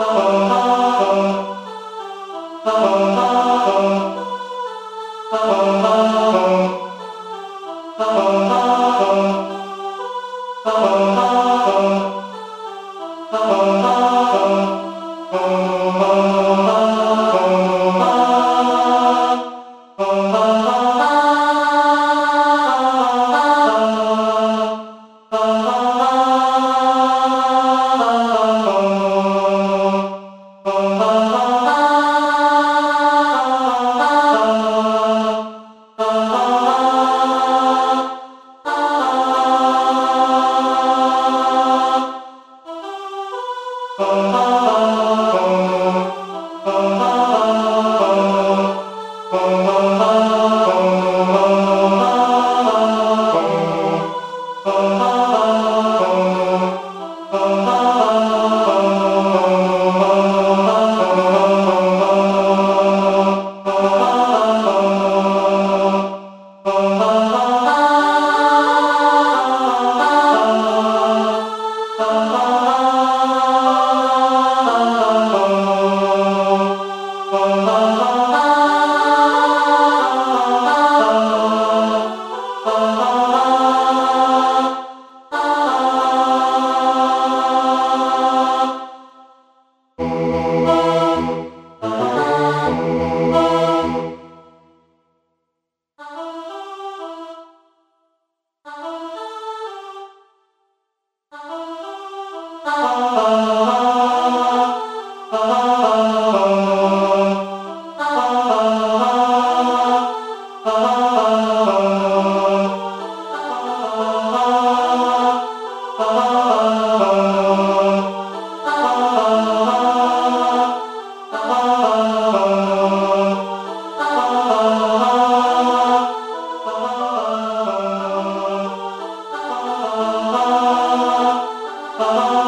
Oh, Oh Oh